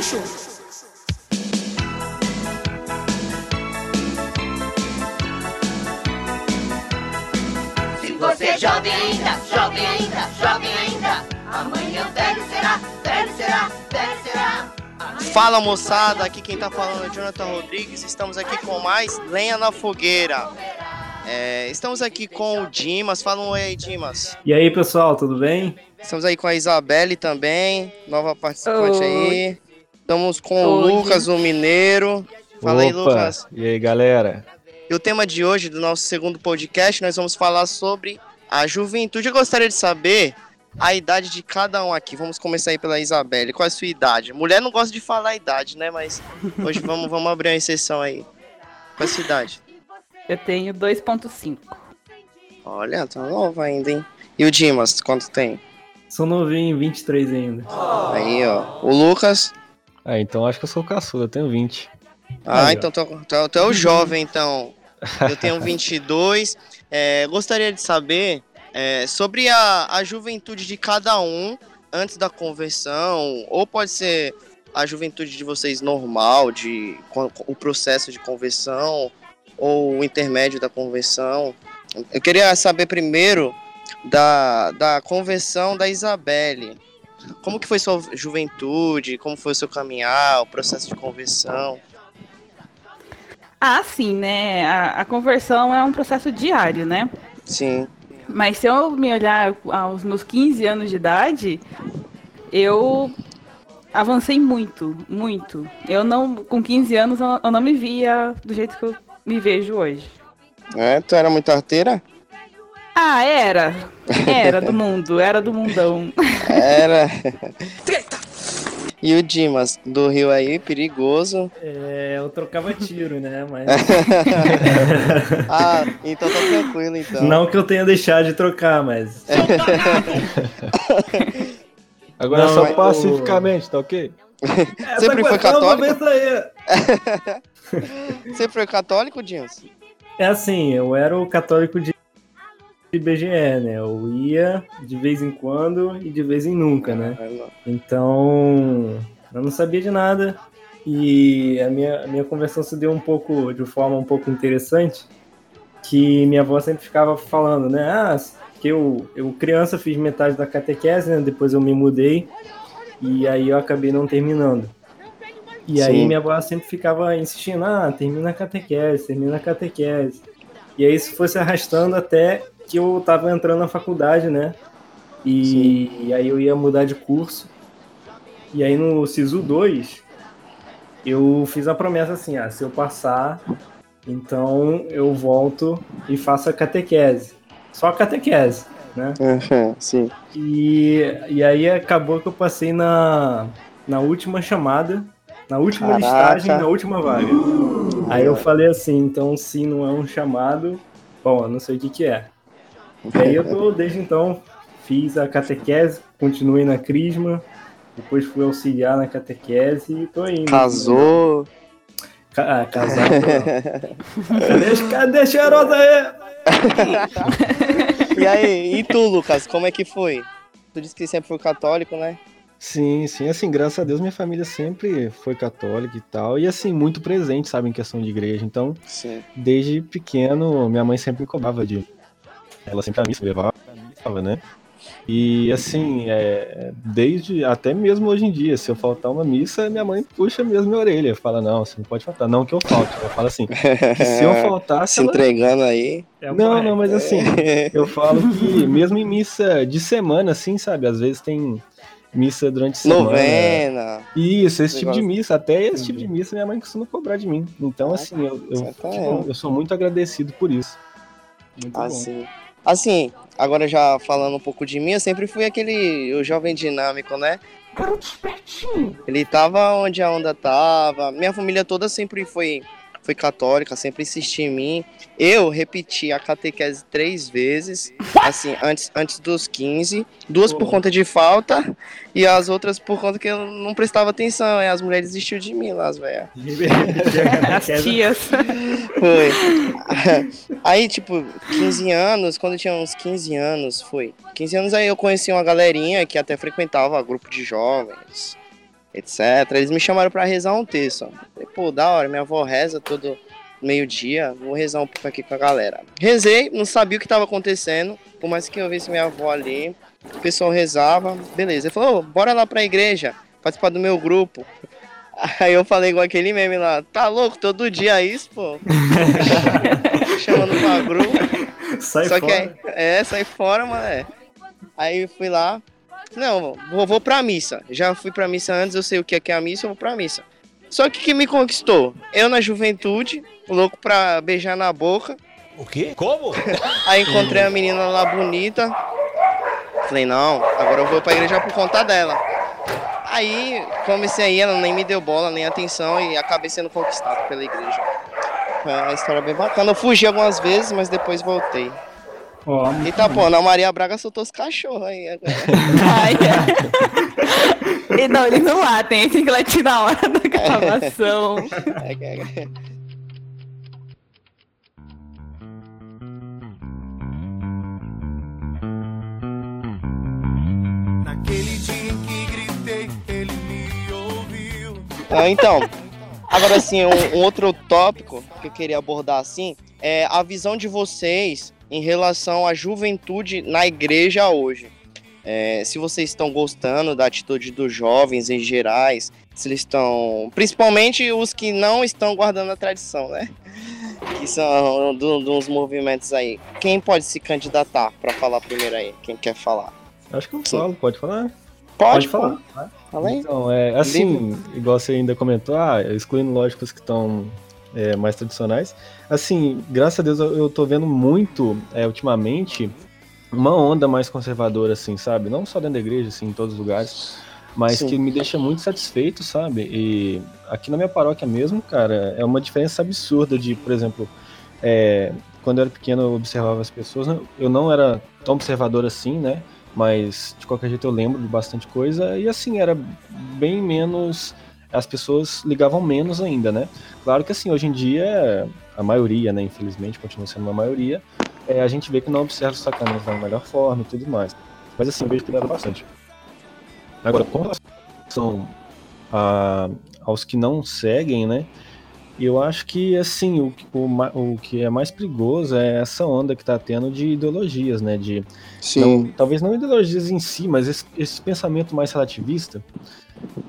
Bicho! Se você é jovem ainda, jovem ainda, jovem ainda, amanhã velho será, velho será, velho será. Fala moçada, aqui quem tá falando é Jonathan Rodrigues. Estamos aqui com mais Lenha na Fogueira. É, estamos aqui com o Dimas. Fala um oi aí, Dimas. E aí, pessoal, tudo bem? Estamos aí com a Isabelle também, nova participante Oi. aí. Estamos com o. Lucas, o Mineiro. Fala aí, Opa, Lucas. E aí, galera? E o tema de hoje, do nosso segundo podcast, nós vamos falar sobre a juventude. Eu gostaria de saber a idade de cada um aqui. Vamos começar aí pela Isabelle. Qual é a sua idade? Mulher não gosta de falar a idade, né? Mas hoje vamos, vamos abrir uma exceção aí. Qual é a sua idade? Eu tenho 2.5. Olha, tá nova ainda, hein? E o Dimas, quanto tem? Sou novinho, 23 ainda. Aí, ó. O Lucas. Ah, então acho que eu sou caçula, eu tenho 20. Ah, Aí, então tu, é o jovem, então. Eu tenho 22. É, gostaria de saber é, sobre a, a juventude de cada um antes da conversão, ou pode ser a juventude de vocês normal, de o processo de conversão, ou o intermédio da conversão. Eu queria saber primeiro da, da conversão da Isabelle. Como que foi sua juventude? Como foi o seu caminhar, o processo de conversão? Ah, sim, né? A, a conversão é um processo diário, né? Sim. Mas se eu me olhar aos meus 15 anos de idade, eu avancei muito, muito. Eu não, com 15 anos, eu não me via do jeito que eu me vejo hoje. É, tu era muito arteira? Ah, era. Era do mundo, era do mundão. Era. E o Dimas, do Rio aí, perigoso. É, eu trocava tiro, né? Mas. Ah, então tá tranquilo, então. Não que eu tenha deixado de trocar, mas. Agora Não, só mas- pacificamente, tá ok? Sempre foi católico? aí. Você foi católico, Dimas? É assim, eu era o católico de de BGE, né? Eu ia de vez em quando e de vez em nunca, né? Então, eu não sabia de nada. E a minha, a minha conversão se deu um pouco, de forma um pouco interessante, que minha avó sempre ficava falando, né? Ah, que eu, eu criança fiz metade da catequese, né? Depois eu me mudei e aí eu acabei não terminando. E aí Sim. minha avó sempre ficava insistindo, ah, termina a catequese, termina a catequese. E aí isso foi se arrastando até que eu tava entrando na faculdade, né? E, aí eu ia mudar de curso. E aí no SISU 2, eu fiz a promessa assim, ah, se eu passar, então eu volto e faço a catequese. Só a catequese, né? Uhum, sim. E, e aí acabou que eu passei na, na última chamada, na última Caraca. listagem, na última vaga. Aí eu falei assim, então se não é um chamado, bom, eu não sei o que que é. E aí eu tô, desde então, fiz a catequese, continuei na crisma, depois fui auxiliar na catequese e tô indo. Casou. Ca- ah, casado. cadê, cadê a cheirosa aí? E aí, e tu, Lucas, como é que foi? Tu disse que sempre foi católico, né? Sim, sim, assim, graças a Deus minha família sempre foi católica e tal, e assim, muito presente, sabe, em questão de igreja. Então, Sim. desde pequeno, minha mãe sempre me cobrava de. Ela sempre a missa, me levava, né? E assim, é, desde até mesmo hoje em dia, se eu faltar uma missa, minha mãe puxa mesmo minha orelha, fala, não, você não pode faltar, não que eu falte. Ela fala assim, se eu faltasse, Se ela... entregando aí. É Não, não, mas assim, eu falo que mesmo em missa de semana, assim, sabe? Às vezes tem missa durante a semana. Novena. Isso, esse tipo de missa, até esse tipo de missa minha mãe costuma cobrar de mim. Então, Ah, assim, eu, eu, tipo, eu sou muito agradecido por isso. Muito bom. Assim. Agora já falando um pouco de mim, eu sempre fui aquele o jovem dinâmico, né? Garoto espertinho. Ele tava onde a onda tava. Minha família toda sempre foi, foi católica, sempre insistia em mim. Eu repeti a catequese três vezes, assim, antes, antes dos 15. Duas por conta de falta e as outras por conta que eu não prestava atenção. E as mulheres desistiu de mim lá, as velhas. As tias. Foi. Aí, tipo, 15 anos, quando eu tinha uns 15 anos, foi. 15 anos aí eu conheci uma galerinha que até frequentava grupo de jovens. Etc. Eles me chamaram para rezar um texto. Falei, pô, da hora, minha avó reza todo meio-dia, vou rezar um pouco aqui com a galera. Rezei, não sabia o que estava acontecendo, por mais que eu visse minha avó ali, o pessoal rezava, beleza. Ele falou, oh, bora lá pra igreja, participar do meu grupo. Aí eu falei igual aquele meme lá, tá louco, todo dia é isso, pô. Chamando pra grupo. Sai Só fora. que aí, é, sai fora, mano. É. Aí fui lá. Não, vou, vou pra missa. Já fui pra missa antes, eu sei o que é, que é a missa, eu vou pra missa. Só que o que me conquistou? Eu na juventude, louco pra beijar na boca. O quê? Como? Aí encontrei a menina lá bonita. Falei, não, agora eu vou pra igreja por conta dela. Aí comecei aí, ela nem me deu bola, nem atenção e acabei sendo conquistado pela igreja. Foi uma história bem bacana. Eu fugi algumas vezes, mas depois voltei. Ó, Eita, pô, Ana Maria Braga soltou os cachorros aí. agora. Ai, é. E não, eles não latem, tem que latir na hora da gravação. É, é, é. Naquele dia em que gritei, ele me ouviu. Ah, então, agora assim, um, um outro tópico que eu queria abordar assim é a visão de vocês em relação à juventude na igreja hoje. É, se vocês estão gostando da atitude dos jovens em gerais, se eles estão. Principalmente os que não estão guardando a tradição, né? Que são do- dos movimentos aí. Quem pode se candidatar para falar primeiro aí? Quem quer falar? Acho que eu falo, pode falar? Pode, Pode falar. pô. Fala aí. Então, é, assim, igual você ainda comentou, ah, excluindo lógicos que estão é, mais tradicionais. Assim, graças a Deus eu, eu tô vendo muito, é, ultimamente, uma onda mais conservadora, assim, sabe? Não só dentro da igreja, assim, em todos os lugares, mas Sim. que me deixa muito satisfeito, sabe? E aqui na minha paróquia mesmo, cara, é uma diferença absurda de, por exemplo, é, quando eu era pequeno eu observava as pessoas, né? eu não era tão observador assim, né? Mas de qualquer jeito eu lembro de bastante coisa e assim, era bem menos. As pessoas ligavam menos ainda, né? Claro que assim, hoje em dia, a maioria, né? Infelizmente, continua sendo uma maioria, é, a gente vê que não observa os sacramentos da melhor forma e tudo mais. Mas assim, eu vejo que melhora bastante. Agora, com relação a, aos que não seguem, né? Eu acho que, assim, o, o, o que é mais perigoso é essa onda que tá tendo de ideologias, né? De não- talvez não ideologias em si, mas esse, esse pensamento mais relativista.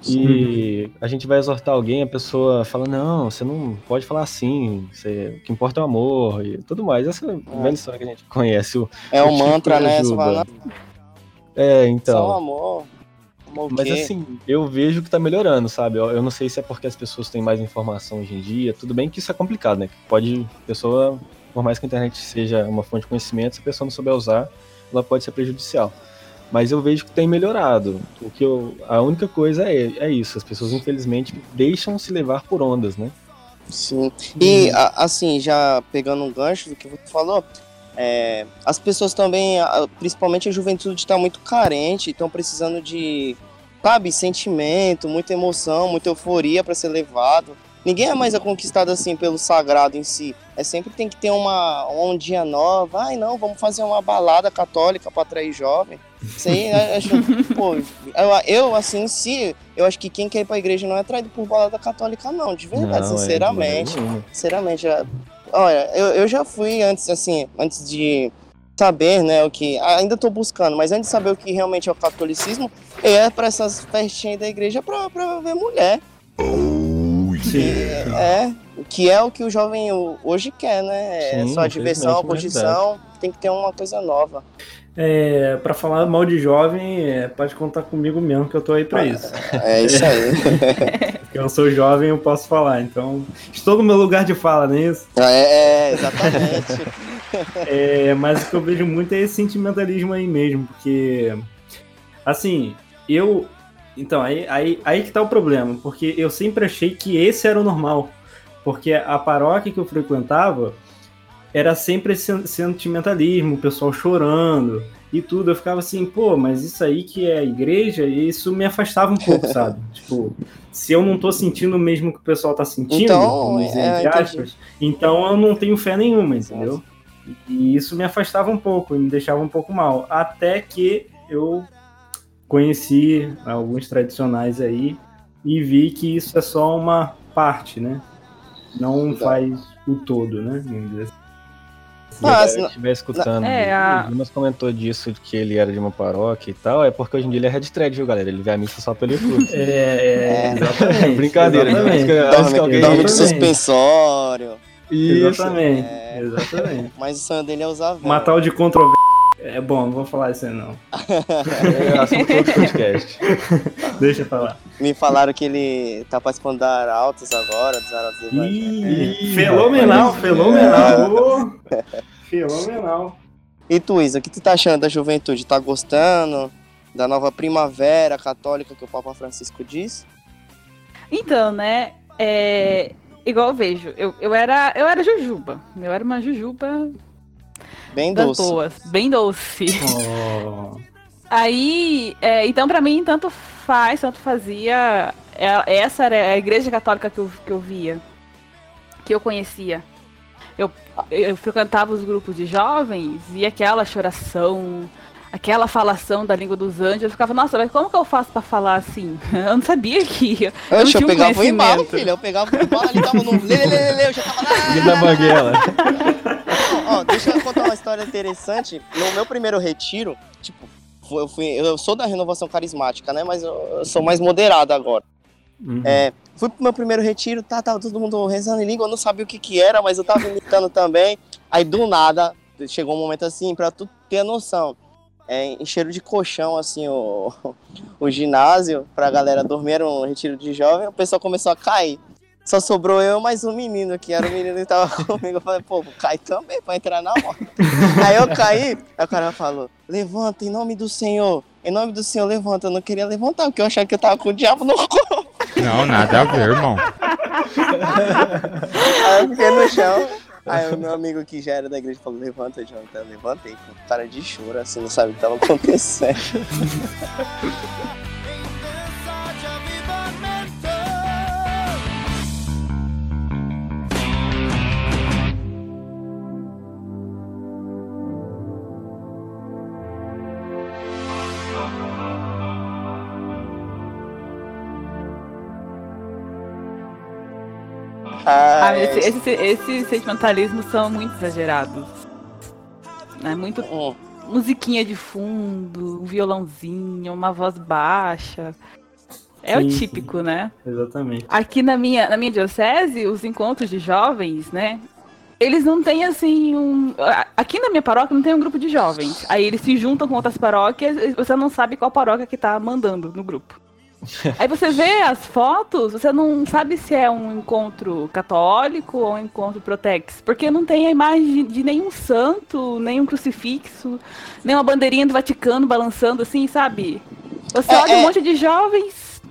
E a gente vai exortar alguém, a pessoa fala, não, você não pode falar assim, você- o que importa é o amor e tudo mais. Essa velha história que a gente conhece. O, É o um tipo mantra, né? Fala, É, Só então. amor. Mas assim, eu vejo que tá melhorando, sabe? Eu, eu não sei se é porque as pessoas têm mais informação hoje em dia. Tudo bem que isso é complicado, né? Que pode, a pessoa, por mais que a internet seja uma fonte de conhecimento, se a pessoa não souber usar, ela pode ser prejudicial. Mas eu vejo que tem melhorado. O que eu, a única coisa é, é isso. As pessoas, infelizmente, deixam se levar por ondas, né? Sim. E a- assim, já pegando um gancho do que você falou, é, as pessoas também, a- principalmente a juventude, está muito carente, estão precisando de, sabe, sentimento, muita emoção, muita euforia para ser levado. Ninguém é mais conquistado assim pelo sagrado em si. É sempre tem que ter uma, ondinha nova. Ai, não, vamos fazer uma balada católica para atrair jovem. Isso aí, eu acho, pô, eu, assim, em si, eu acho que quem quer ir pra igreja não é atraído por balada católica, não, de verdade, Não, é, sinceramente. maneira nenhuma. Sinceramente, olha, eu, eu já fui antes, assim, antes de saber, né, o que. Ainda tô buscando, mas antes de saber o que realmente é o catolicismo, eu ia pra essas festinhas da igreja pra, pra ver mulher. Sim. É, que é o que o jovem ho- hoje quer, né? É Sim, só a diversão, a infelizmente, curtição, tem que ter uma coisa nova. É, pra falar mal de jovem, é, pode contar comigo mesmo, que eu tô aí pra isso. É isso aí. Porque eu sou jovem, eu posso falar. Então, estou no meu lugar de fala, não é isso? é, é, exatamente. É, mas o que eu vejo muito é esse sentimentalismo aí mesmo, porque assim, eu. Então, aí, aí, aí que tá o problema, porque eu sempre achei que esse era o normal. Porque a paróquia que eu frequentava era sempre esse sen- sentimentalismo, o pessoal chorando e tudo. Eu ficava assim, pô, mas isso aí que é a igreja, isso me afastava um pouco, sabe? Tipo, se eu não tô sentindo o mesmo que o pessoal tá sentindo, Então, dizer, é, aspas, então eu não tenho fé nenhuma, entendeu? E isso me afastava um pouco, me deixava um pouco mal. Até que eu conheci alguns tradicionais aí e vi que isso é só uma parte, né? Não faz o todo, né? Vamos dizer assim. Se Ah, se não- estiver escutando, É, a- o Dimas comentou disso, que ele era de uma paróquia e tal, é porque hoje em dia ele é red thread, viu, galera? Ele vê a missa só pelo YouTube. É, é, É. exatamente. Brincadeira, exatamente. gente. Antes que Dorme, alguém- dorme de Exatamente. suspensório. Isso. Exatamente, É. exatamente. Mas o sonho dele é usar vela. Matar o de controvérsia. É bom, não vou falar isso aí não. É assunto para outro podcast. Deixa eu falar. Me falaram que ele tá participando da Arautos agora, dos Arautos. Ih, fenomenal, fenomenal. Fenomenal. E tu, Isa, o que tu tá achando da juventude? Tá gostando da nova primavera católica que o Papa Francisco diz? Então, né? É, igual eu vejo, eu, eu, era, eu era jujuba. Eu era uma jujuba Bem das doce. boas, bem doce. Oh, Aí, é, então pra mim, tanto faz, tanto fazia. é, essa era a igreja católica que eu, que eu via, que eu conhecia. Eu, eu frequentava os grupos de jovens e aquela choração, aquela falação da língua dos anjos. Eu ficava, nossa, mas como que eu faço pra falar assim? Eu não sabia que. Eu, um pegava o embalo, conhecimento. filho. Eu pegava o embalo, ele tava no. Lê, lê, lê, lê, eu já tava lá. Da banguela. Ó, ó, deixa eu contar uma história interessante. No meu primeiro retiro, tipo, eu, fui, eu sou da renovação carismática, né? Mas eu, eu sou mais moderado agora. uhum. É, fui pro meu primeiro retiro, tá, tava todo mundo rezando em língua, eu não sabia o que que era, mas eu tava imitando também. Aí do nada, chegou um momento assim, pra tu ter a noção. É, encheram de colchão, assim, o, o ginásio, pra galera dormir, era um retiro de jovem, o pessoal começou a cair. Só sobrou eu mais um menino, que era o menino que tava comigo. Eu falei, pô, cai também pra entrar na moto. Aí eu caí, aí o cara falou, levanta em nome do Senhor. Em nome do Senhor, levanta. Eu não queria levantar, porque eu achava que eu tava com o diabo no corpo. Não, nada a ver, irmão. Aí eu fiquei no chão. Aí o meu amigo que já era da igreja falou, levanta, Jonathan. Eu levantei cara de choro, assim, não sabe o que tava acontecendo. Ah, Ah, esse- esse- esses sentimentalismos são muito exagerados. É muito musiquinha de fundo, um violãozinho, uma voz baixa. É Sim, o sim. típico, né? Exatamente. Aqui na minha, na minha diocese, os encontros de jovens, né? Eles não têm assim um. Aqui na minha paróquia não tem um grupo de jovens. Aí eles se juntam com outras paróquias e você não sabe qual paróquia que tá mandando no grupo. Aí você vê as fotos, você não sabe se é um encontro católico ou um encontro protex. Porque não tem a imagem de nenhum santo, nenhum crucifixo, nem uma bandeirinha do Vaticano balançando assim, sabe? Você É, olha um é. monte de jovens.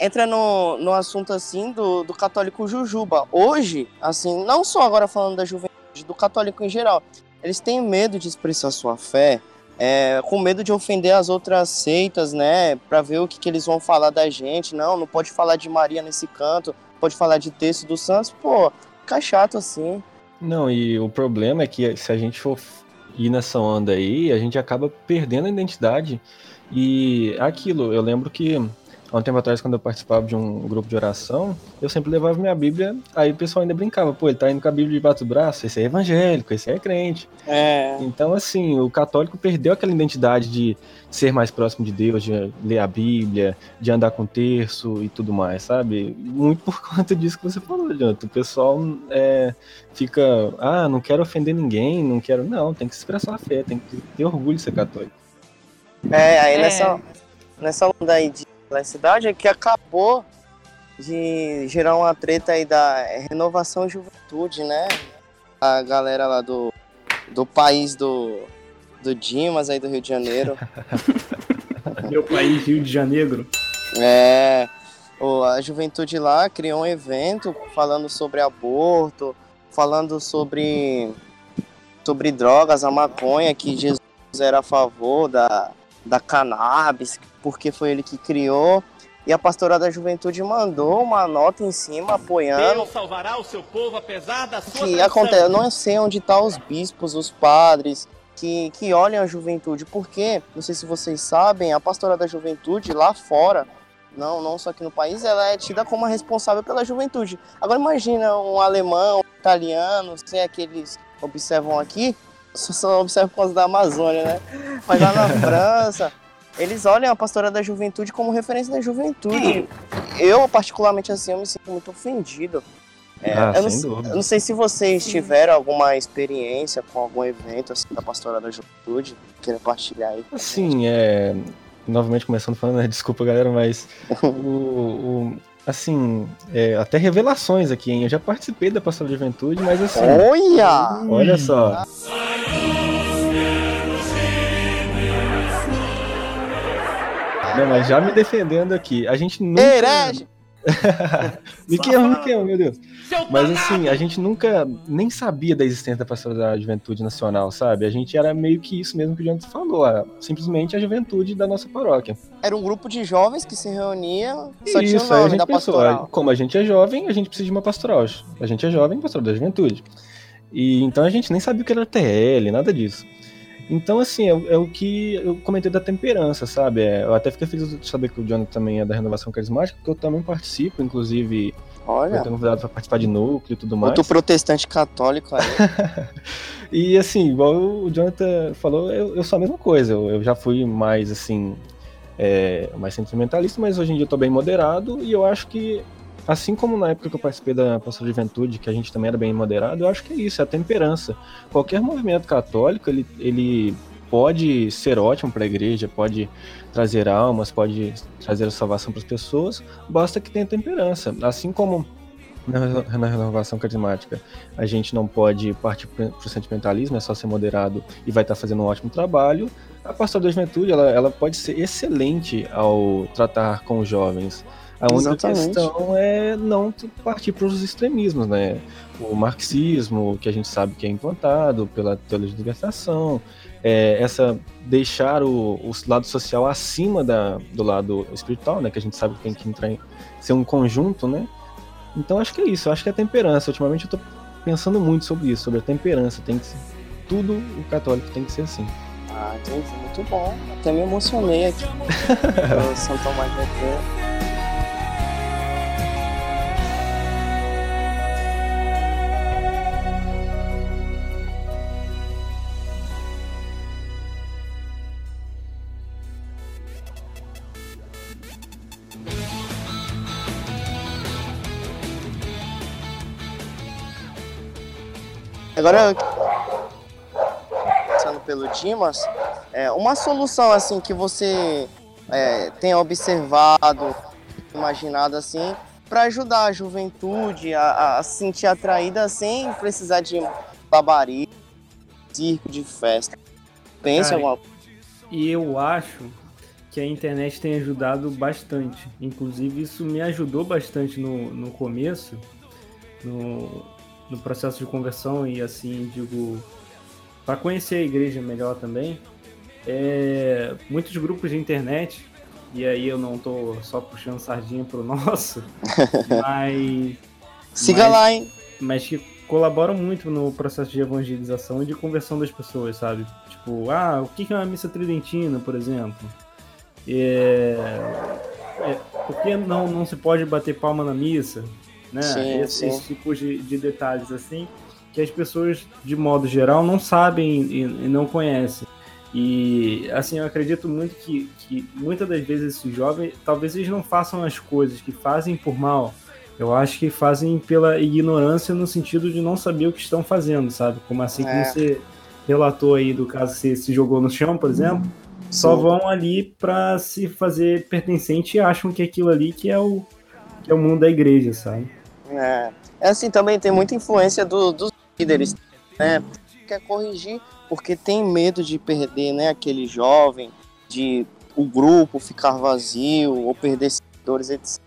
entra no, no assunto, assim, do, do católico jujuba. Hoje, assim, não só agora falando da juventude, do católico em geral, eles têm medo de expressar sua fé, é, com medo de ofender as outras seitas, né? Pra ver o que, que eles vão falar da gente. Não, não pode falar de Maria nesse canto, pode falar de texto dos santos. Pô, fica chato assim. Não, e o problema é que se a gente for ir nessa onda aí, a gente acaba perdendo a identidade. E é aquilo, eu lembro que há um tempo atrás, quando eu participava de um grupo de oração, eu sempre levava minha Bíblia, aí o pessoal ainda brincava, pô, ele tá indo com a Bíblia debaixo do braço, esse é evangélico, esse é crente. É. Então, assim, o católico perdeu aquela identidade de ser mais próximo de Deus, de ler a Bíblia, de andar com terço e tudo mais, sabe? Muito por conta disso que você falou, Jonathan. O pessoal é, fica, ah, não quero ofender ninguém, não quero. Não, tem que expressar a fé, tem que ter orgulho de ser católico. É, aí É. nessa, nessa onda aí de cidade é que acabou de gerar uma treta aí da renovação juventude, né? A galera lá do, do país do, do Dimas aí do Rio de Janeiro. Meu país, Rio de Janeiro. É, a juventude lá criou um evento falando sobre aborto, falando sobre, sobre drogas, a maconha, que Jesus era a favor da, da cannabis, porque foi ele que criou. E a pastora da juventude mandou uma nota em cima apoiando. Deus salvará o seu povo apesar da sua Que acontece, eu não sei onde estão os bispos, os padres que, que olham a juventude, porque, não sei se vocês sabem, a pastora da juventude lá fora, não, não só aqui no país, ela é tida como a responsável pela juventude. Agora imagina um alemão, um italiano, sei aqueles observam aqui, só, só observam por causa da Amazônia, né? Mas lá na França, eles olham a pastora da juventude como referência da juventude. Eu, particularmente assim, eu me sinto muito ofendido. É, Ah, eu, não, sem sei- dúvida. eu não sei se vocês tiveram alguma experiência com algum evento assim, da pastora da juventude, queira partilhar aí. Assim, é. Novamente começando falando, né? Desculpa, galera, mas. o, o- assim, é, até revelações aqui, hein? Eu já participei da Pastoral de Juventude, mas assim. Olha! Olha só. Não, mas já me defendendo aqui, a gente nunca. Herege! Me queima, meu Deus. Mas assim, a gente nunca nem sabia da existência da Pastoral da Juventude Nacional, sabe? A gente era meio que isso mesmo que o Jonathan falou, simplesmente a juventude da nossa paróquia. Era um grupo de jovens que se reunia, só tinha o Isso, aí a nome gente da pensou, pastoral. como a gente é jovem, a gente precisa de uma pastoral. A gente é jovem, pastoral da juventude. E então a gente nem sabia o que era TL, nada disso. Então, assim, é, é o que eu comentei da temperança, sabe? É, eu até fiquei feliz de saber que o Jonathan também é da renovação carismática, porque eu também participo, inclusive, eu Olha, tenho convidado para participar de núcleo e tudo mais. outro protestante católico aí. E assim, igual o Jonathan falou, eu, eu sou a mesma coisa. Eu, eu já fui mais assim, é, mais sentimentalista, mas hoje em dia eu tô bem moderado e eu acho que, assim como na época que eu participei da Pastoral de Juventude, que a gente também era bem moderado, eu acho que é isso, é a temperança. Qualquer movimento católico, ele, ele pode ser ótimo para a igreja, pode trazer almas, pode trazer a salvação para as pessoas, basta que tenha temperança. Assim como na renovação carismática a gente não pode partir para o sentimentalismo, é só ser moderado e vai estar fazendo um ótimo trabalho. A pastoral da juventude, ela, ela pode ser excelente ao tratar com os jovens. A única Exatamente. questão é não partir para os extremismos, né? O marxismo, que a gente sabe que é implantado pela teologia de libertação, é, essa deixar o, o lado social acima da, do lado espiritual, né? Que a gente sabe que tem que entrar em, ser um conjunto, né? Então acho que é isso, acho que é a temperança. Ultimamente eu tô pensando muito sobre isso, sobre a temperança. Tem que ser, tudo o católico tem que ser assim. Ah, entendi, muito bom. Até me emocionei aqui. São Tomás de Aquino. Agora, passando pelo Dimas, é, uma solução assim que você é, tenha observado, imaginado assim, para ajudar a juventude a, a se sentir atraída sem precisar de labarismo, circo de festa. Pensa Cara, alguma E eu acho que a internet tem ajudado bastante. Inclusive, isso me ajudou bastante no, no começo, no, no processo de conversão e assim, digo, para conhecer a igreja melhor também. É, muitos grupos de internet, e aí eu não tô só puxando sardinha pro nosso, mas Siga mas- lá, hein? mas que colaboram muito no processo de evangelização e de conversão das pessoas, sabe? Tipo, ah, o que é uma missa tridentina, por exemplo? É... é, por que não, não se pode bater palma na missa? Né? Sim, Esse, sim. esse tipo de, de detalhes assim que as pessoas, de modo geral, não sabem e, e não conhecem. E assim, eu acredito muito que, que muitas das vezes esses jovens, talvez eles não façam as coisas que fazem por mal, eu acho que fazem pela ignorância no sentido de não saber o que estão fazendo, sabe? Como assim É. como você relatou aí do caso que você se jogou no chão, por exemplo, só vão ali para se fazer pertencente e acham que aquilo ali que é o que é o mundo da igreja, sabe? É, é assim, também tem muita influência do- dos líderes, né? Quer corrigir porque tem medo de perder, né, aquele jovem, de o grupo ficar vazio ou perder seguidores, etc.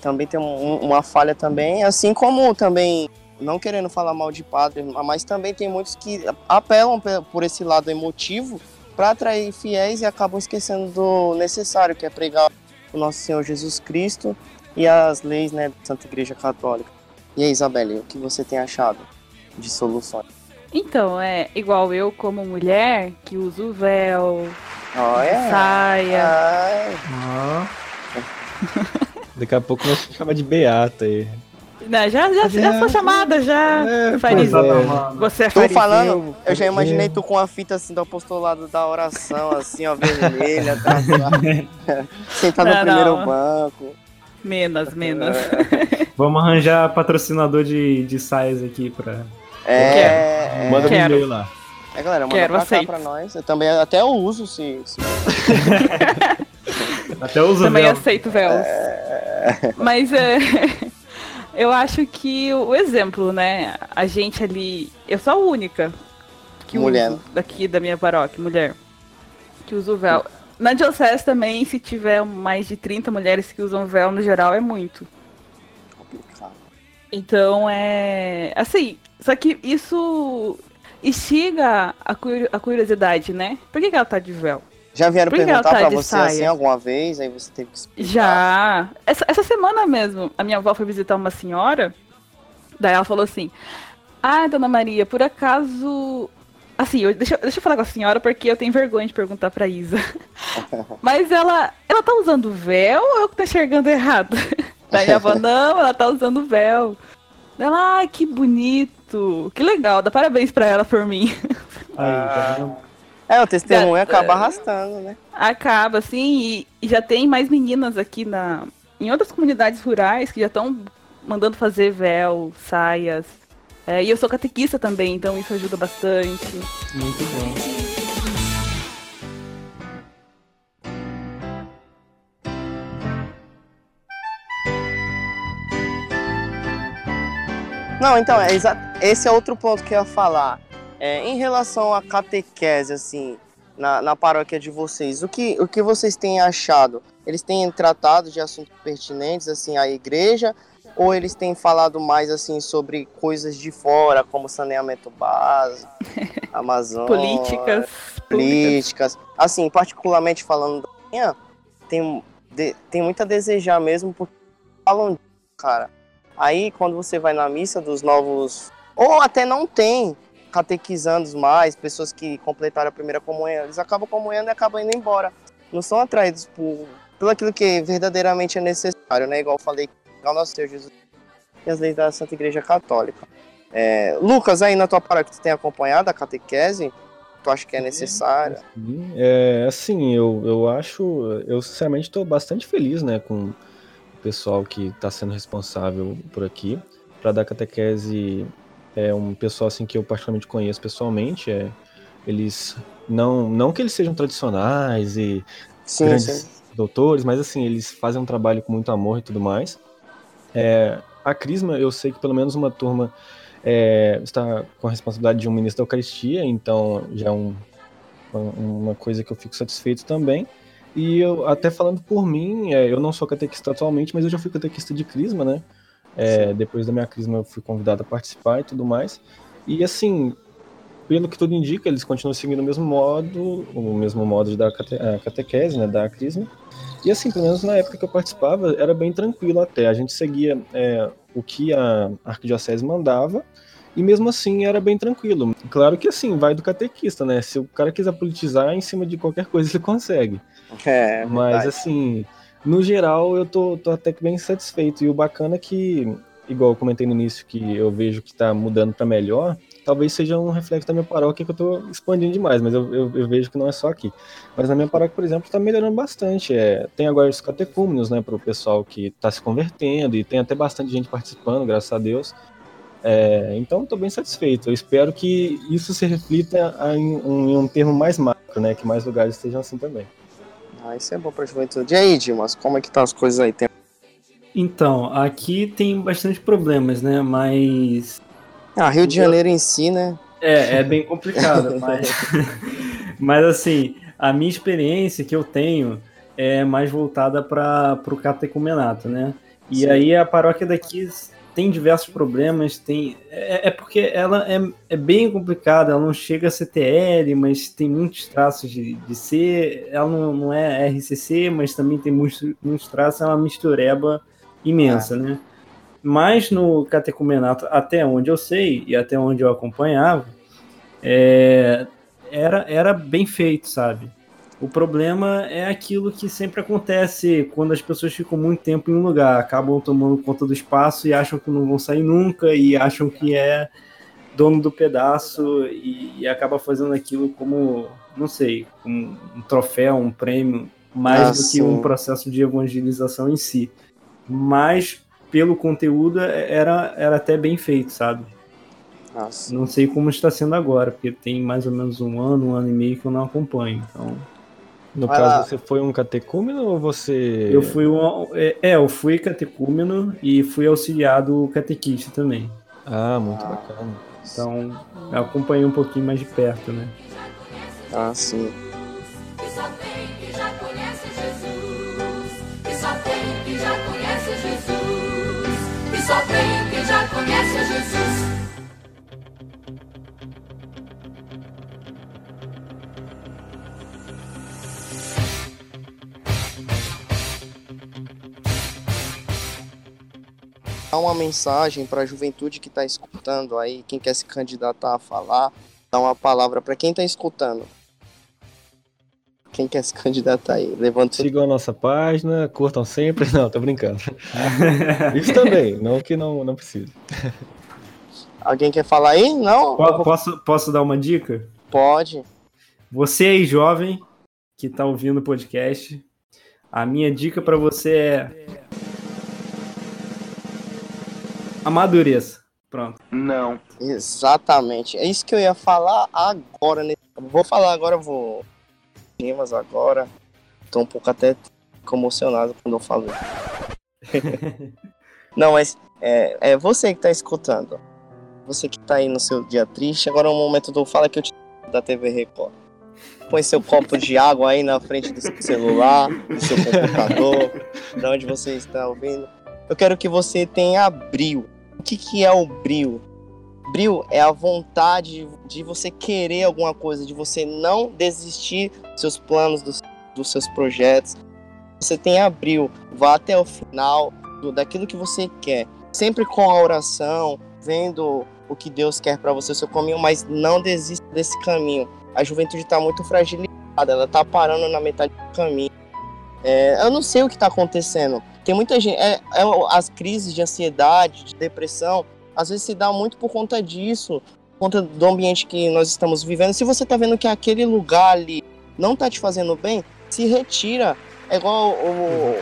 Também tem um- uma falha também, assim como também, não querendo falar mal de padre, mas também tem muitos que apelam pe- por esse lado emotivo para atrair fiéis e acabam esquecendo do necessário, que é pregar o nosso Senhor Jesus Cristo e as leis né, da Santa Igreja Católica. E aí, Isabelle, o que você tem achado de soluções? Então, é igual eu como mulher que uso véu, Olha! saia. Ai, Ah, Daqui a pouco nós chamar de Beata aí. Não, já, já, já foi chamada, já. É, fariseu. é. Você é Tô falando, eu já imaginei tu com a fita assim do apostolado da oração, assim, ó, vermelha, tá, sentado no primeiro não. banco. Menos, menos. Vamos arranjar patrocinador de, de saias aqui pra. É, é, Manda um e-mail lá. é, galera, manda Quero, pra cá pra nós. Eu também até eu uso se, se Até usa Também véu. aceito véus. Mas é. Eu acho que o exemplo, né? A gente ali. Eu sou a única que Mulher. uso daqui da minha paróquia, mulher. Que usa o véu. Na diocese também, se tiver mais de 30 mulheres que usam véu no geral, é muito. Então é. Assim, só que isso instiga a, curi- a curiosidade, né? Por que, que ela tá de véu? Já vieram Por perguntar tá pra você saia? assim alguma vez, aí você teve que explicar. Já. Essa, essa semana mesmo, a minha avó foi visitar uma senhora. Daí ela falou assim: Ah, dona Maria, por acaso. Assim, eu- deixa, deixa eu falar com a senhora porque eu tenho vergonha de perguntar pra Isa. Mas ela. Ela tá usando véu ou eu que tô enxergando errado? Daí a avó, não, ela tá usando véu. Ela, ai, que bonito. Que legal, dá parabéns pra ela por mim. Tá vendo? É, o testemunho acaba arrastando, né? Acaba, assim, e, e já tem mais meninas aqui na, em outras comunidades rurais que já estão mandando fazer véu, saias. É, e eu sou catequista também, então isso ajuda bastante. Muito bom. Não, então, é esse é outro ponto que eu ia falar. É, em relação à catequese, assim, na, na paróquia de vocês, o que, o que vocês têm achado? Eles têm tratado de assuntos pertinentes, assim, à igreja? Ou eles têm falado mais, assim, sobre coisas de fora, como saneamento básico, Amazônia, Políticas. políticas? Assim, particularmente falando da minha, tem, de- tem muito a desejar mesmo, porque falam cara. Aí, quando você vai na missa dos novos. Ou até não tem catequizandos mais, pessoas que completaram a primeira comunhão, eles acabam comunhando e acabam indo embora. Não são atraídos por, por aquilo que verdadeiramente é necessário, né? Igual eu falei, ao nosso Senhor Jesus e as leis da Santa Igreja Católica. É, Lucas, aí na tua paróquia, tu tem acompanhado a catequese? Tu acha que é necessária? É, assim, eu, eu acho, eu sinceramente estou bastante feliz, né, com o pessoal que está sendo responsável por aqui para dar catequese. É um pessoal assim que eu particularmente conheço pessoalmente. É, eles não, não que eles sejam tradicionais e Sim, grandes sim. doutores, mas assim eles fazem um trabalho com muito amor e tudo mais. É, a Crisma, eu sei que pelo menos uma turma é, está com a responsabilidade de um ministro da Eucaristia, então já é um, uma, coisa que eu fico satisfeito também. E eu, até falando por mim, é, eu não sou catequista atualmente, mas eu já fui catequista de Crisma, né? É, depois da minha Crisma eu fui convidado a participar e tudo mais. E assim, pelo que tudo indica, eles continuam seguindo o mesmo modo, o mesmo modo dar cate, catequese, né? Da Crisma. E assim, pelo menos na época que eu participava, era bem tranquilo até. A gente seguia é, o que a arquidiocese mandava, e mesmo assim era bem tranquilo. Claro que assim, vai do catequista, né? Se o cara quiser politizar em cima de qualquer coisa, ele consegue. É, Mas verdade. assim, no geral, eu tô, tô até que bem satisfeito. E o bacana é que, igual eu comentei no início, que eu vejo que tá mudando para melhor, talvez seja um reflexo da minha paróquia que eu tô expandindo demais, mas eu, eu, eu vejo que não é só aqui. Mas na minha paróquia, por exemplo, tá melhorando bastante. É, tem agora os catecúmenos, né, para o pessoal que tá se convertendo, e tem até bastante gente participando, graças a Deus. É, então, estou bem satisfeito. Eu espero que isso se reflita em um, em um termo mais macro, né, que mais lugares estejam assim também. Ah, isso é bom pra juventude. E aí, Dimas, como é que tá as coisas aí? Tem... Então, aqui tem bastante problemas, né? Mas. Ah, Rio de Janeiro em si, né? É, é bem complicado, mas. mas assim, a minha experiência que eu tenho é mais voltada para o catecumenato, né? E Sim. aí a paróquia daqui tem diversos problemas, tem. É, é porque ela é, é bem complicada, ela não chega a ser TL, mas tem muitos traços de, de ser. Ela não, não é RCC, mas também tem muitos, muitos traços, é uma mistureba imensa, né? Mas no catecumenato, até onde eu sei e até onde eu acompanhava, é, era, era bem feito, sabe? O problema é aquilo que sempre acontece quando as pessoas ficam muito tempo em um lugar, acabam tomando conta do espaço e acham que não vão sair nunca e acham que é dono do pedaço e, e acaba fazendo aquilo como, não sei, um, um troféu, um prêmio, mais Ah, do que sim. um processo de evangelização em si. Mas pelo conteúdo era, era até bem feito, sabe? Nossa. Não sei como está sendo agora, porque tem mais ou menos um ano, um ano e meio que eu não acompanho. Então, No Vai caso, lá. você foi um catecúmeno ou você. eu fui um, é, é, eu fui catecúmeno e fui auxiliado catequista também. Ah, muito bacana. Então, eu acompanhei um pouquinho mais de perto, né? Ah, sim. Só tem que já conhece Jesus. Dá uma mensagem para a juventude que está escutando aí, quem quer se candidatar a falar, dá uma palavra para quem está escutando. Quem quer se candidatar aí? Levanta Sigam a nossa página, curtam sempre. Não, tô brincando. Isso também, não que não, não precisa. Alguém quer falar aí? Não? Po- Posso, posso dar uma dica? Pode. Você aí, jovem, que está ouvindo o podcast, a minha dica para você é. Amadureça. Pronto. Não. Exatamente. É isso que eu ia falar agora. né? Vou falar agora, eu vou. Agora. Tô um pouco até emocionado quando eu falo. Não, mas é, é você que tá escutando. Você que tá aí no seu dia triste. Agora é o momento do Fala que eu te da TV Record. Põe seu copo de água aí na frente do seu celular, do seu computador, de onde você está ouvindo. Eu quero que você tenha brilho. O que, que é o brilho? Brilho é a vontade de você querer alguma coisa, de você não desistir dos seus planos, dos, dos seus projetos. Você tenha brilho, vá até o final do- daquilo que você quer. Sempre com a oração, vendo o que Deus quer para você, o seu caminho, mas não desista desse caminho. A juventude está muito fragilizada, ela está parando na metade do caminho. É, eu não sei o que está acontecendo. Tem muita gente. é- é as crises de ansiedade, de depressão, às vezes se dá muito por conta disso, por conta do ambiente que nós estamos vivendo. Se você tá vendo que aquele lugar ali não tá te fazendo bem, se retira. É igual o.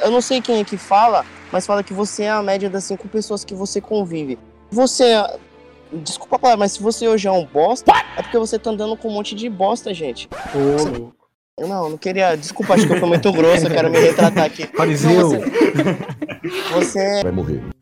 Eu não sei quem é que fala, mas fala que você é a média das cinco pessoas que você convive. Você. Desculpa a palavra, mas se você hoje é um bosta, é porque você tá andando com um monte de bosta, gente. Ô, Eu não, não queria. Desculpa, acho que eu fui muito grosso, eu quero me retratar aqui. Fariseu! Não, Você. Vai morrer.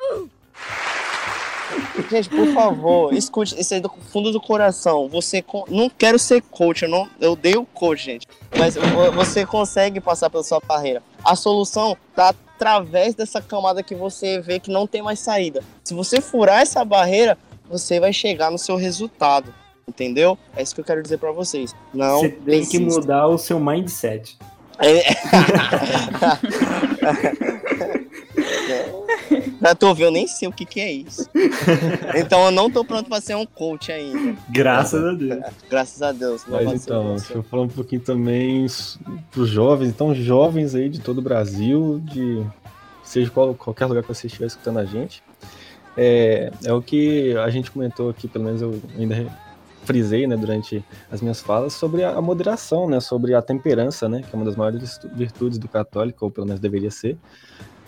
Gente, por favor, escute, isso aí do fundo do coração. Você não quero ser coach, eu não, eu odeio coach, gente. Mas vo- você consegue passar pela sua carreira. A solução tá através dessa camada que você vê que não tem mais saída. Se você furar essa barreira, você vai chegar no seu resultado. Entendeu? É isso que eu quero dizer pra vocês. Não você tem que mudar o seu mindset. É. Pra tu ver, eu nem sei o que, que é isso. Então eu não tô pronto pra ser um coach ainda. Graças a Deus. Graças a Deus. Mas então, deixa eu falar um pouquinho também para os jovens, então jovens aí de todo o Brasil, de seja qual, qualquer lugar que você estiver escutando a gente, é, é o que a gente comentou aqui, pelo menos eu ainda frisei, né, durante as minhas falas, sobre a, moderação, né, sobre a temperança, né, que é uma das maiores virtu- virtudes do católico, ou pelo menos deveria ser.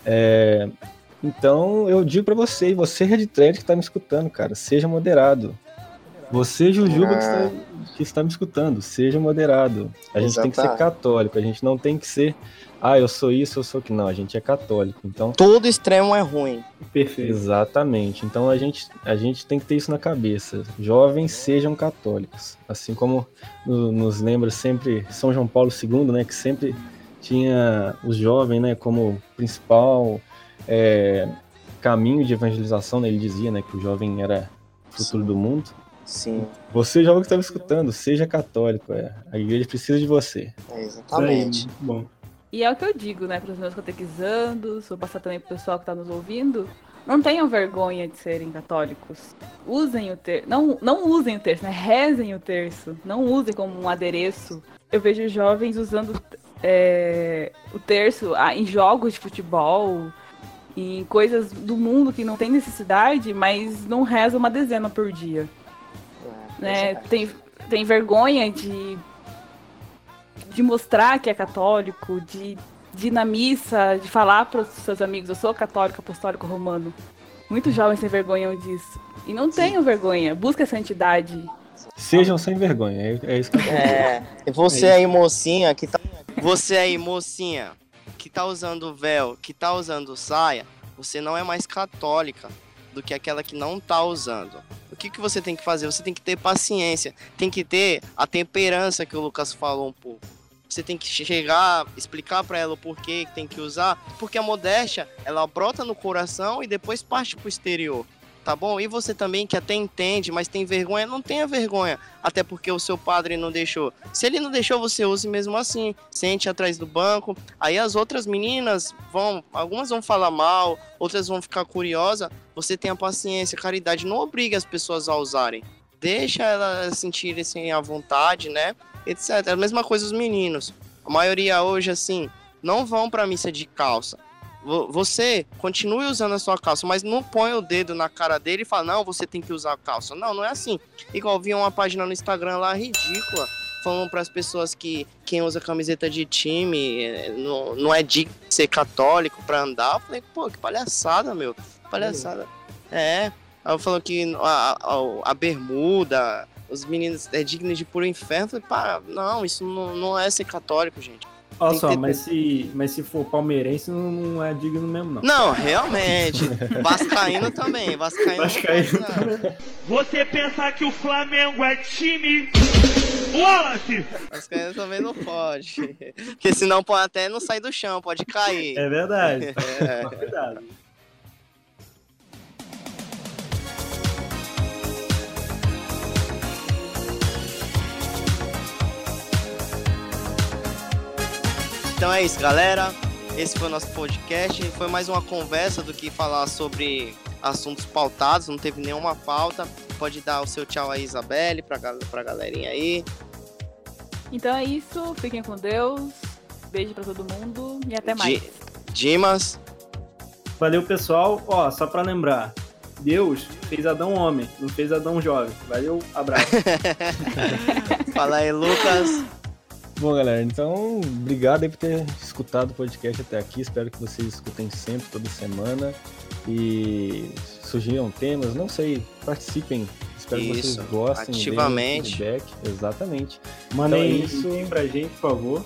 É, então eu digo para você, e você Red Thread que está me escutando, cara, seja moderado. Você, Jujuba, que, está, que está me escutando, seja moderado. A gente tem que ser católico, a gente não tem que ser, ah, eu sou isso, eu sou que não, a gente é católico. Então, Todo extremo é ruim. Perfeito. exatamente. Então a gente, a gente tem que ter isso na cabeça. Jovens sejam católicos. Assim como no- nos lembra sempre São João Paulo II, né, que sempre tinha os jovens, né, como principal é, caminho de evangelização, né, ele dizia, né, que o jovem era o futuro do mundo. Sim, Você, jovem que está me escutando, seja católico. É. A igreja precisa de você. é aí, exatamente. bom. E é o que eu digo, né, para os meus catequizandos, vou passar também pro pessoal que tá nos ouvindo. Não tenham vergonha de serem católicos. Usem o terço. Não, não usem o terço, né? Rezem o terço. Não usem como um adereço eu vejo jovens usando é, o terço ah, em jogos de futebol, em coisas do mundo que não tem necessidade, mas não reza uma dezena por dia. Né? Tem, tem vergonha de, de mostrar que é católico, de, de ir na missa, de falar para os seus amigos, eu sou católico apostólico romano. Muitos jovens têm vergonha disso. E não tenham vergonha, busca a santidade. Sejam sem vergonha, é, é isso que eu falo. É, você aí, mocinha, que tá. Você aí, mocinha, que tá usando véu, que tá usando saia, você não é mais católica do que aquela que não tá usando. O que, que você tem que fazer? Você tem que ter paciência, tem que ter a temperança que o Lucas falou um pouco. Você tem que chegar, explicar para ela o porquê que tem que usar, porque a modéstia, ela brota no coração e depois parte pro exterior tá bom? E você também que até entende, mas tem vergonha, não tenha vergonha, até porque o seu padre não deixou. Se ele não deixou, você use mesmo assim, sente atrás do banco. Aí as outras meninas vão, algumas vão falar mal, outras vão ficar curiosas. Você tenha paciência, caridade, não obrigue as pessoas a usarem. Deixa elas sentirem assim, à vontade, né? Etc. A mesma coisa os meninos. A maioria hoje, assim, não vão pra missa de calça você continue usando a sua calça, mas não põe o dedo na cara dele e fala, não, você tem que usar a calça. Não, não é assim. Igual vi uma página no Instagram lá ridícula, falando para as pessoas que quem usa camiseta de time eh, não, não é digno de ser católico para andar. Eu falei, pô, que palhaçada, meu. Que palhaçada. É. Aí eu falou que a, a, a bermuda, os meninos é digno de puro inferno. Eu falei, pá, não, isso não, não é ser católico, gente. Olha só, ter- mas se, mas se for palmeirense, não, não é digno mesmo, não. Não, realmente. Vascaíno também. Vascaíno. Vascaíno não. Você pensar que o Flamengo é time. Wallace! Vascaíno também não pode. Porque senão pode até não sair do chão, pode cair. É verdade. É. Cuidado. Então é isso, galera. Esse foi o nosso podcast. Foi mais uma conversa do que falar sobre assuntos pautados. Não teve nenhuma pauta. Pode dar o seu tchau aí, Isabelle, pra, pra galerinha aí. Então é isso, fiquem com Deus. Beijo pra todo mundo e até mais. Di- Dimas. Valeu, pessoal. Ó, só pra lembrar. Deus fez Adão homem, não fez Adão jovem. Valeu, abraço. Fala aí, Lucas. Bom, galera, então, obrigado aí por ter escutado o podcast até aqui. Espero que vocês escutem sempre, toda semana. E surgiram temas, não sei, participem. Espero que Isso, vocês gostem. deem ativamente. Feedback. Exatamente. Mandem Então é isso. pra gente, por favor.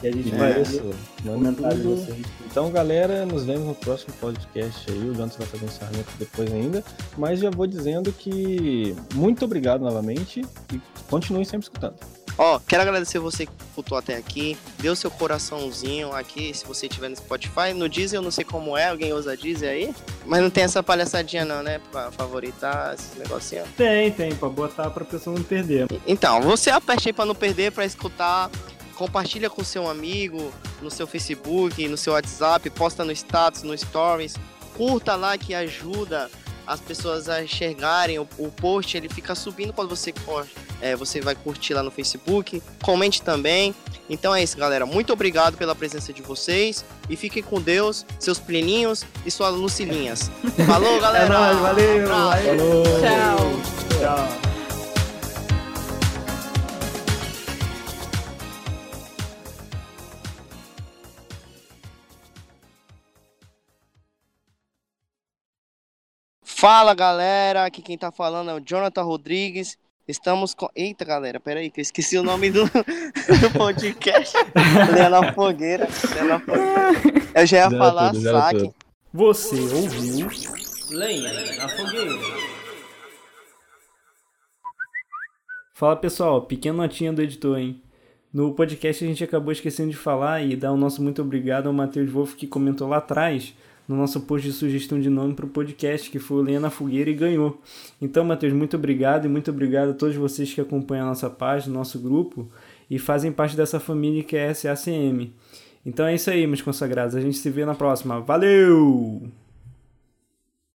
Que a gente É. vai Isso, de vocês. Então, galera, nos vemos no próximo podcast aí. O Jonas vai fazer um encerramento depois ainda. Mas já vou dizendo que muito obrigado novamente e continue sempre escutando. Ó, quero agradecer você que escutou até aqui. Deu seu coraçãozinho aqui, se você estiver no Spotify. No Deezer eu não sei como é, alguém usa Deezer aí? Mas não tem essa palhaçadinha não, né? Pra favoritar esses negocinhos. Tem, tem, pra botar pra pessoa não perder. Então, você aperte aí pra não perder, pra escutar. Compartilha com seu amigo, no seu Facebook, no seu WhatsApp, posta no status, no stories. Curta lá que ajuda as pessoas a enxergarem o, o post, ele fica subindo quando você cor- é, você vai curtir lá no Facebook. Comente também. Então é isso, galera. Muito obrigado pela presença de vocês e fiquem com Deus, seus plininhos e suas lucilinhas. Falou, galera. É nóis, valeu, valeu. Tchau. Tchau. Fala galera, aqui quem tá falando é o Jonathan Rodrigues. Estamos com. Eita galera, peraí, que eu esqueci o nome do, do podcast. Lenha na fogueira. Lenha na fogueira. Eu já ia Zero falar tudo, saque. Você ouviu? Lenha na fogueira. Fala pessoal, pequena notinha do editor, hein? No podcast a gente acabou esquecendo de falar e dar o nosso muito obrigado ao Matheus Wolff que comentou lá atrás no nosso post de sugestão de nome para o podcast, que foi o Lenha na Fogueira e ganhou. Então, Matheus, muito obrigado e muito obrigado a todos vocês que acompanham a nossa página, nosso grupo e fazem parte dessa família que é SACM. Então é isso aí, meus consagrados. A gente se vê na próxima. Valeu!